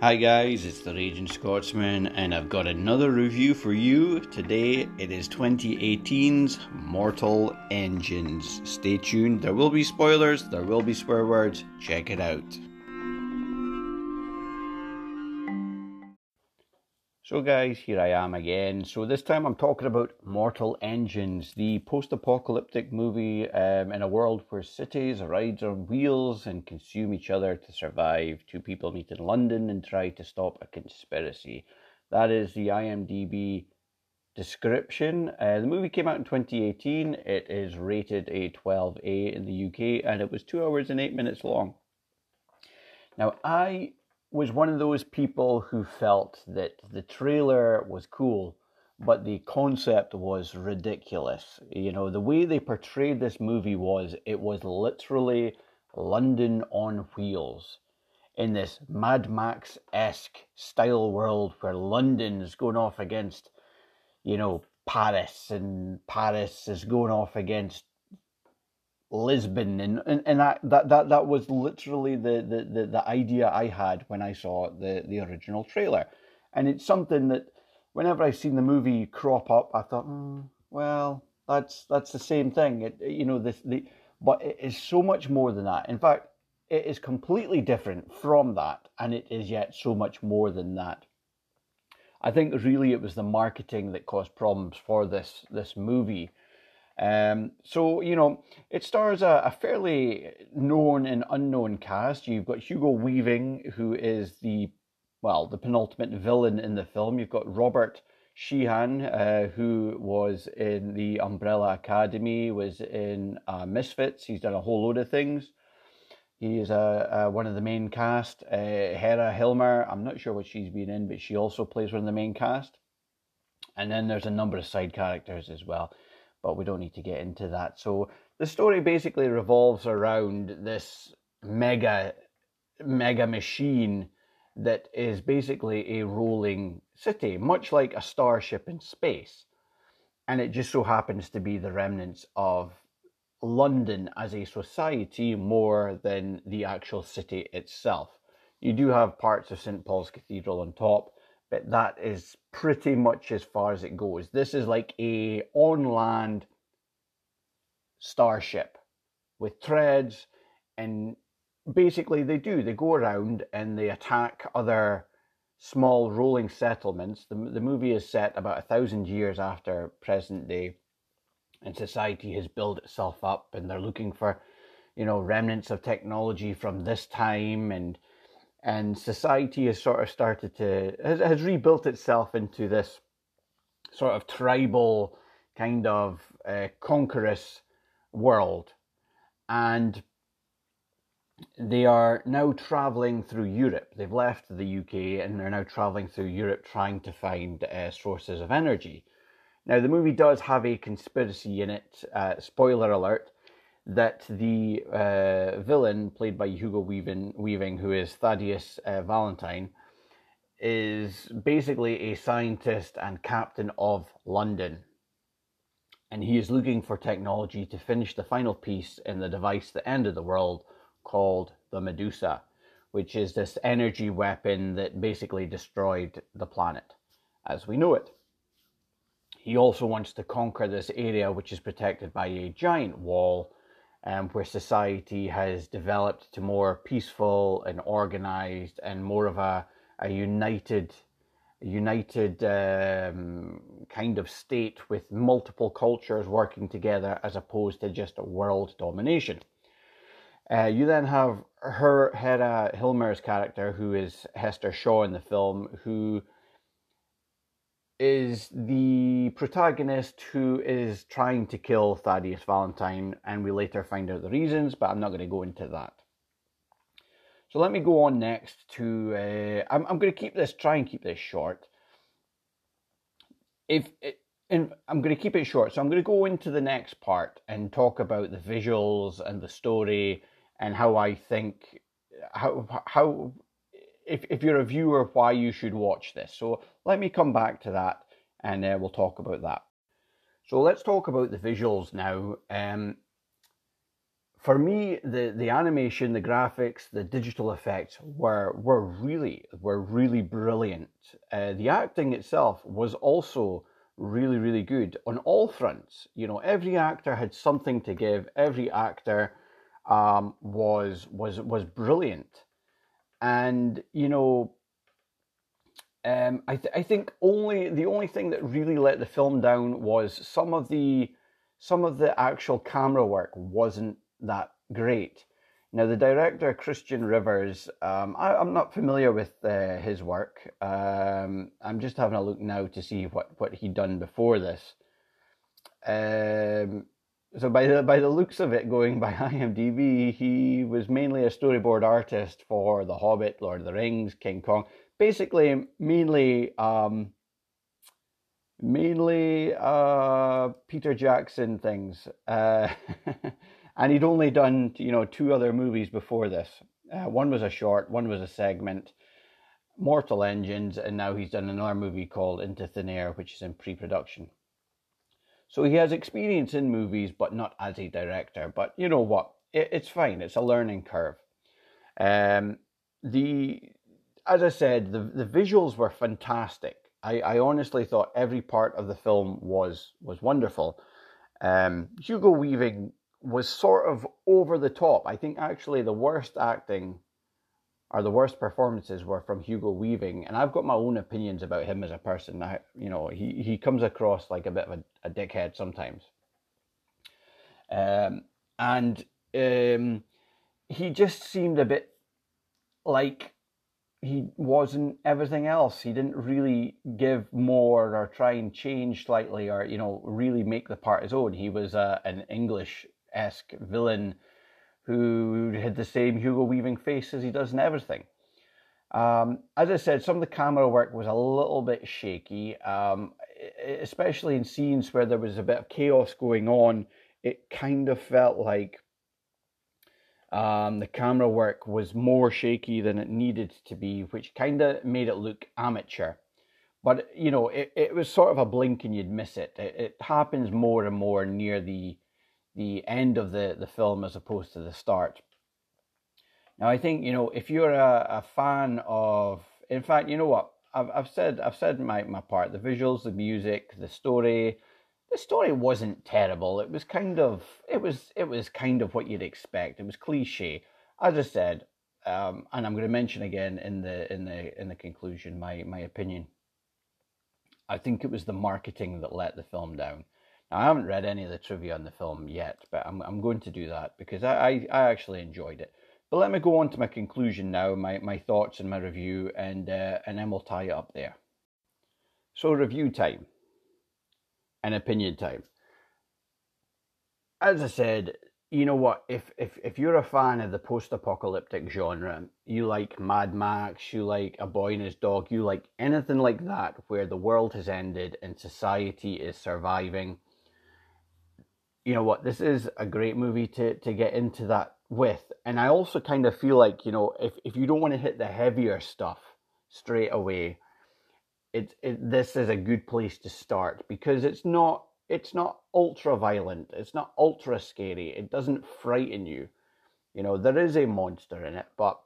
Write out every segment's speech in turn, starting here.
Hi guys, it's the Raging Scotsman, and I've got another review for you. Today it is 2018's Mortal Engines. Stay tuned, there will be spoilers, there will be swear words. Check it out. So, guys, here I am again. So, this time I'm talking about Mortal Engines, the post apocalyptic movie um, in a world where cities ride on wheels and consume each other to survive. Two people meet in London and try to stop a conspiracy. That is the IMDb description. Uh, the movie came out in 2018. It is rated a 12A in the UK and it was two hours and eight minutes long. Now, I was one of those people who felt that the trailer was cool, but the concept was ridiculous. You know, the way they portrayed this movie was it was literally London on wheels in this Mad Max esque style world where London is going off against, you know, Paris and Paris is going off against Lisbon, and, and, and that, that, that, was literally the, the, the, the idea I had when I saw the, the original trailer. And it's something that whenever I've seen the movie crop up, I thought, mm, well, that's that's the same thing. It, you know, this the but it is so much more than that. In fact, it is completely different from that, and it is yet so much more than that. I think really it was the marketing that caused problems for this this movie um, so, you know, it stars a, a, fairly known and unknown cast. You've got Hugo Weaving, who is the, well, the penultimate villain in the film. You've got Robert Sheehan, uh, who was in the Umbrella Academy, was in uh, Misfits. He's done a whole load of things. He is uh, uh one of the main cast. Uh, Hera Hilmar, I'm not sure what she's been in, but she also plays one of the main cast. And then there's a number of side characters as well but we don't need to get into that. So the story basically revolves around this mega mega machine that is basically a rolling city, much like a starship in space. And it just so happens to be the remnants of London as a society more than the actual city itself. You do have parts of St. Paul's Cathedral on top, but that is pretty much as far as it goes. This is like a on land starship with treads, and basically they do they go around and they attack other small rolling settlements. The, the movie is set about a thousand years after present day, and society has built itself up, and they're looking for you know remnants of technology from this time and and society has sort of started to has, has rebuilt itself into this sort of tribal kind of uh, conquerous world and they are now traveling through Europe. They've left the UK and they're now traveling through Europe trying to find uh, sources of energy. Now, the movie does have a conspiracy in it, uh, spoiler alert, that the uh, villain, played by Hugo Weaving, Weaving who is Thaddeus uh, Valentine, is basically a scientist and captain of London. And he is looking for technology to finish the final piece in the device that ended the world called the Medusa, which is this energy weapon that basically destroyed the planet as we know it. He also wants to conquer this area, which is protected by a giant wall um, where society has developed to more peaceful and organized and more of a, a united united um, kind of state with multiple cultures working together as opposed to just world domination. Uh, you then have her Hera Hilmar's character, who is Hester Shaw in the film, who is the protagonist who is trying to kill Thaddeus Valentine, and we later find out the reasons, but I'm not going to go into that. So let me go on next to. Uh, I'm, I'm going to keep this, try and keep this short. If it, and I'm going to keep it short, so I'm going to go into the next part and talk about the visuals and the story and how I think how how if, if you're a viewer, why you should watch this. So let me come back to that and uh, we'll talk about that. So let's talk about the visuals now. Um, for me, the, the animation, the graphics, the digital effects were were really were really brilliant. Uh, the acting itself was also really really good on all fronts. You know, every actor had something to give. Every actor um, was was was brilliant, and you know, um, I th- I think only the only thing that really let the film down was some of the some of the actual camera work wasn't that great. Now, the director, Christian Rivers, um, I, am not familiar with uh, his work. Um, I'm just having a look now to see what, what he'd done before this. Um, so by the by the looks of it, going by IMDb, he was mainly a storyboard artist for The Hobbit, Lord of the Rings, King Kong. Basically, mainly um, mainly uh, Peter Jackson things. Uh, and he'd only done you know two other movies before this. Uh, one was a short, one was a segment, Mortal Engines, and now he's done another movie called Into Thin Air, which is in pre-production. So he has experience in movies, but not as a director. But you know what? It, it's fine. It's a learning curve. Um, the as I said, the the visuals were fantastic. I, I honestly thought every part of the film was was wonderful. Um, Hugo Weaving was sort of over the top. I think actually the worst acting or the worst performances were from Hugo Weaving, and I've got my own opinions about him as a person. I, you know, he he comes across like a bit of a, a dickhead sometimes, um, and um, he just seemed a bit like he wasn't everything else. He didn't really give more or try and change slightly or you know really make the part his own. He was uh, an English esque villain who had the same Hugo Weaving face as he does in everything. Um, as I said, some of the camera work was a little bit shaky, um, especially in scenes where there was a bit of chaos going on. It kind of felt like um, the camera work was more shaky than it needed to be, which kind of made it look amateur. But you know, it, it was sort of a blink and you'd miss it. it. It happens more and more near the the end of the, the film as opposed to the start. Now, I think you know if you're a, a fan of, in fact, you know what I've I've said I've said my my part. The visuals, the music, the story. The story wasn't terrible. It was kind of it was it was kind of what you'd expect. It was cliche, as I said, um, and I'm going to mention again in the in the in the conclusion my my opinion. I think it was the marketing that let the film down. I haven't read any of the trivia on the film yet, but I'm, I'm going to do that because I, I, I actually enjoyed it. But let me go on to my conclusion now, my, my thoughts and my review, and, uh, and then we'll tie it up there. So, review time and opinion time. As I said, you know what? If if if you're a fan of the post-apocalyptic genre, you like Mad Max, you like A Boy and His Dog, you like anything like that, where the world has ended and society is surviving you know what, this is a great movie to, to get into that with. And I also kind of feel like, you know, if, if you don't want to hit the heavier stuff straight away, it, it this is a good place to start because it's not it's not ultra violent, it's not ultra scary, it doesn't frighten you. You know, there is a monster in it, but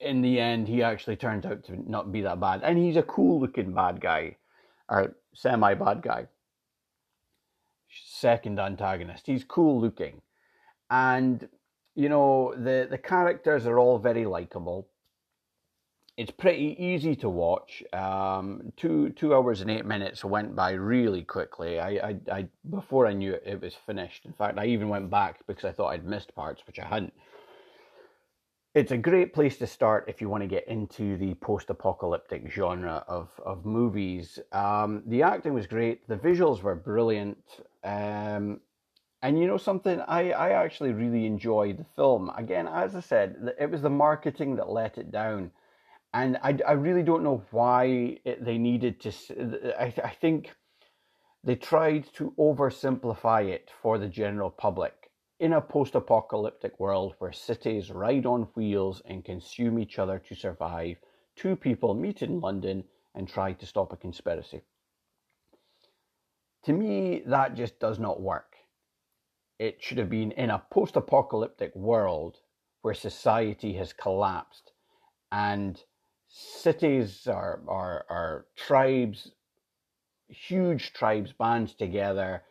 in the end he actually turns out to not be that bad. And he's a cool looking bad guy. Or semi bad guy second antagonist. He's cool looking. And, you know, the, the characters are all very likable. It's pretty easy to watch. Um, two two hours and eight minutes went by really quickly. I, I, I before I knew it, it was finished. In fact, I even went back because I thought I'd missed parts, which I hadn't it's a great place to start if you want to get into the post-apocalyptic genre of, of movies. Um, the acting was great, the visuals were brilliant, um, and you know something, I, I actually really enjoyed the film. Again, as I said, it was the marketing that let it down, and I, I really don't know why it, they needed to. I, I think they tried to oversimplify it for the general public in a post apocalyptic world where cities ride on wheels and consume each other to survive, two people meet in London and try to stop a conspiracy. To me, that just does not work. it should have been in a post apocalyptic world where society has collapsed and cities or, tribes, huge tribes, band together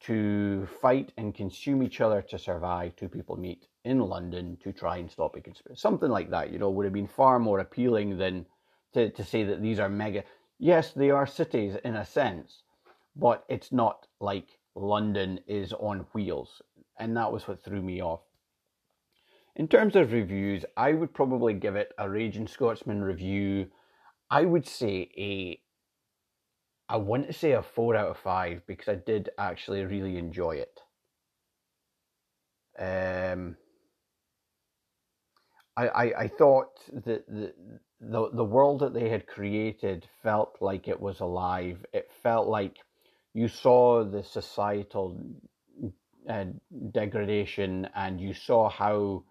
to fight and consume each other to survive. Two people meet in London to try and stop a conspiracy. Something like that, you know, would have been far more appealing than to, to say that these are mega. Yes, they are cities in a sense, but it's not like London is on wheels. And that was what threw me off. In terms of reviews, I would probably give it a Raging Scotsman review. I would say a I want to say a four out of five because I did actually really enjoy it. Um, I, I, I thought that the, the the world that they had created felt like it was alive. It felt like you saw the societal uh, degradation, and you saw how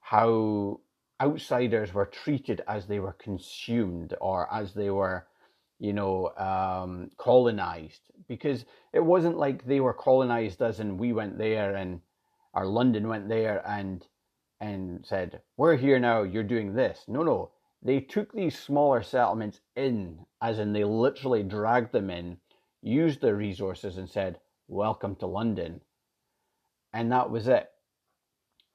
how outsiders were treated as they were consumed or as they were you know, um, colonized. Because it wasn't like they were colonized as in we went there and our London went there and and said we're here now you're doing this no no. They took these smaller settlements in as in they literally dragged them in used their resources and said welcome to London and that was it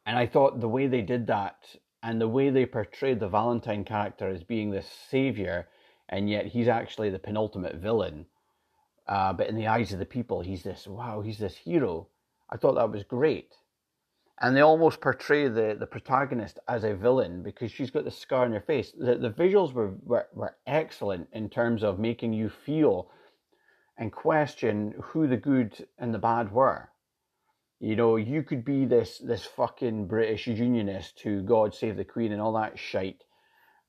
and I thought the way they did that and the way they portrayed the Valentine character as being this savior and yet he's actually the penultimate villain. Uh, but in the eyes of the people, he's this wow, he's this hero. I thought that was great. And they almost portray the, the protagonist as a villain because she's got the scar on her face. The, the visuals were, were, were excellent in terms of making you feel and question who the good and the bad were. You know, you could be this this fucking British unionist who God save the Queen and all that shite.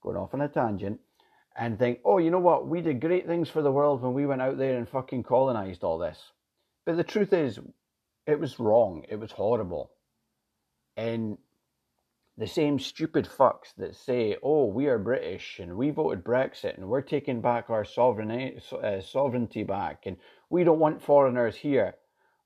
Going off on a tangent and think, oh, you know what? We did great things for the world when we went out there and fucking colonized all this. But the truth is, it was wrong. It was horrible. And the same stupid fucks that say, oh, we are British and we voted Brexit and we're taking back our sovereignty, uh, sovereignty back and we don't want foreigners here.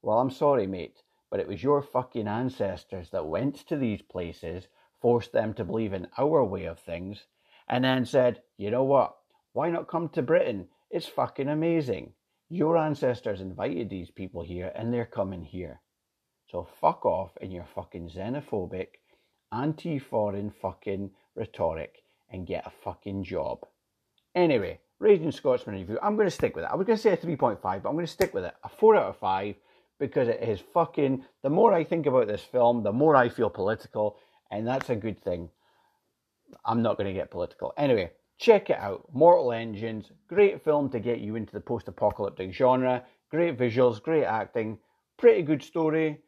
Well, I'm sorry, mate, but it was your fucking ancestors that went to these places, forced them to believe in our way of things, and then said, you know what? Why not come to Britain? It's fucking amazing. Your ancestors invited these people here and they're coming here. So fuck off in your fucking xenophobic, anti foreign fucking rhetoric and get a fucking job. Anyway, Raging Scotsman review. I'm going to stick with it. I was going to say a 3.5, but I'm going to stick with it. A 4 out of 5 because it is fucking. The more I think about this film, the more I feel political, and that's a good thing. I'm not going to get political. Anyway, check it out. Mortal Engines, great film to get you into the post apocalyptic genre. Great visuals, great acting, pretty good story,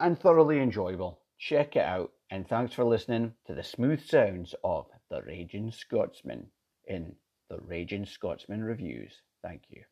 and thoroughly enjoyable. Check it out, and thanks for listening to the smooth sounds of The Raging Scotsman in The Raging Scotsman Reviews. Thank you.